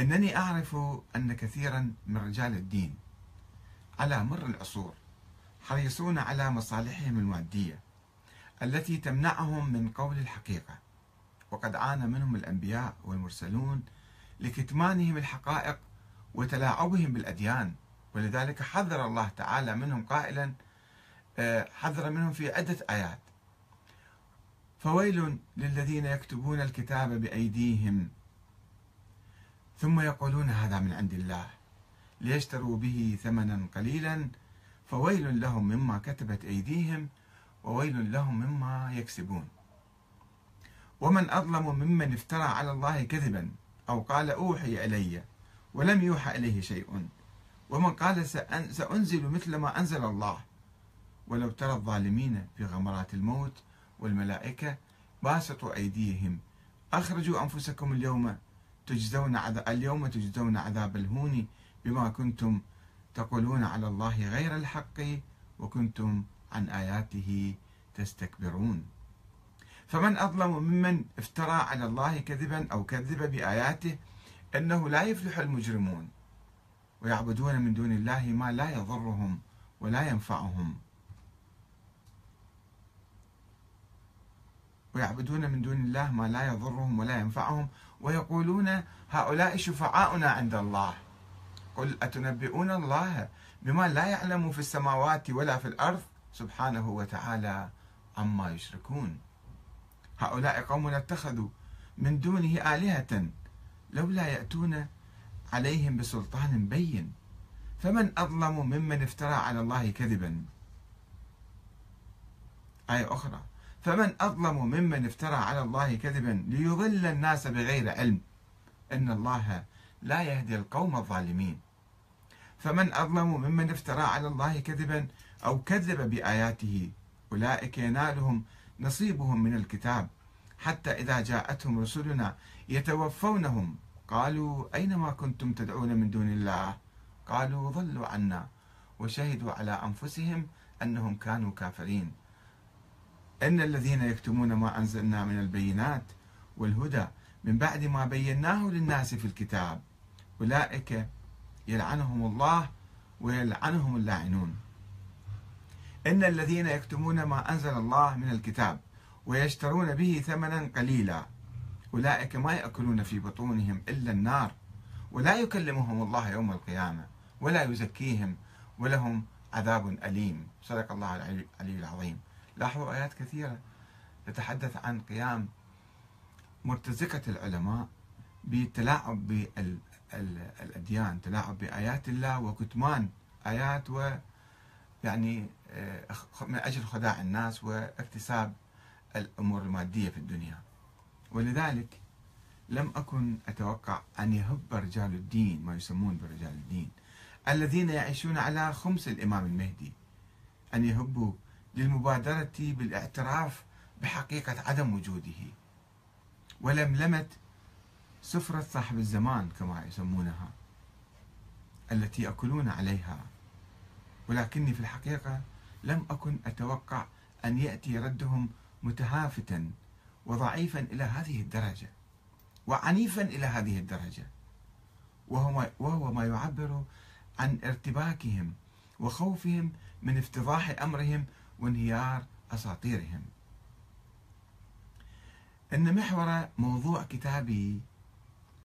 إنني أعرف أن كثيرا من رجال الدين على مر العصور حريصون على مصالحهم المادية التي تمنعهم من قول الحقيقة وقد عانى منهم الأنبياء والمرسلون لكتمانهم الحقائق وتلاعبهم بالأديان ولذلك حذر الله تعالى منهم قائلا آه، حذر منهم في عدة آيات. فويل للذين يكتبون الكتاب بأيديهم ثم يقولون هذا من عند الله. ليشتروا به ثمنا قليلا فويل لهم مما كتبت أيديهم وويل لهم مما يكسبون. ومن أظلم ممن افترى على الله كذبا أو قال أوحي إلي ولم يوحى إليه شيء. ومن قال سأنزل مثل ما أنزل الله. ولو ترى الظالمين في غمرات الموت والملائكة باسطوا أيديهم. أخرجوا أنفسكم اليوم تجزون عذاب اليوم تجزون عذاب الهون بما كنتم تقولون على الله غير الحق وكنتم عن آياته تستكبرون. فمن أظلم ممن افترى على الله كذبا أو كذب بآياته أنه لا يفلح المجرمون ويعبدون من دون الله ما لا يضرهم ولا ينفعهم. ويعبدون من دون الله ما لا يضرهم ولا ينفعهم ويقولون هؤلاء شفعاؤنا عند الله. قل أتنبئون الله بما لا يعلم في السماوات ولا في الأرض؟ سبحانه وتعالى عما يشركون. هؤلاء قوم اتخذوا من دونه آلهة لولا يأتون عليهم بسلطان بين. فمن أظلم ممن افترى على الله كذبا؟ آية أخرى. فمن أظلم ممن افترى على الله كذبا ليضل الناس بغير علم. إن الله لا يهدي القوم الظالمين. فمن أظلم ممن افترى على الله كذبا أو كذب بآياته أولئك ينالهم نصيبهم من الكتاب. حتى إذا جاءتهم رسلنا يتوفونهم. قالوا أين ما كنتم تدعون من دون الله؟ قالوا ضلوا عنا وشهدوا على أنفسهم أنهم كانوا كافرين. إن الذين يكتمون ما أنزلنا من البينات والهدى من بعد ما بيناه للناس في الكتاب أولئك يلعنهم الله ويلعنهم اللاعنون. إن الذين يكتمون ما أنزل الله من الكتاب ويشترون به ثمنا قليلا أولئك ما يأكلون في بطونهم إلا النار ولا يكلمهم الله يوم القيامة ولا يزكيهم ولهم عذاب أليم. صدق الله العلي العظيم. لاحظوا آيات كثيرة تتحدث عن قيام مرتزقة العلماء بالتلاعب بالأديان تلاعب بآيات الله وكتمان آيات و يعني آه، من أجل خداع الناس واكتساب الأمور المادية في الدنيا ولذلك لم أكن أتوقع أن يهب رجال الدين ما يسمون برجال الدين الذين يعيشون على خمس الإمام المهدي أن يهبوا للمبادرة بالاعتراف بحقيقة عدم وجوده. ولملمة سفرة صاحب الزمان كما يسمونها التي يأكلون عليها. ولكني في الحقيقة لم أكن أتوقع أن يأتي ردهم متهافتا وضعيفا إلى هذه الدرجة وعنيفا إلى هذه الدرجة. وهو, وهو ما يعبر عن ارتباكهم وخوفهم من افتضاح أمرهم وانهيار أساطيرهم. إن محور موضوع كتابي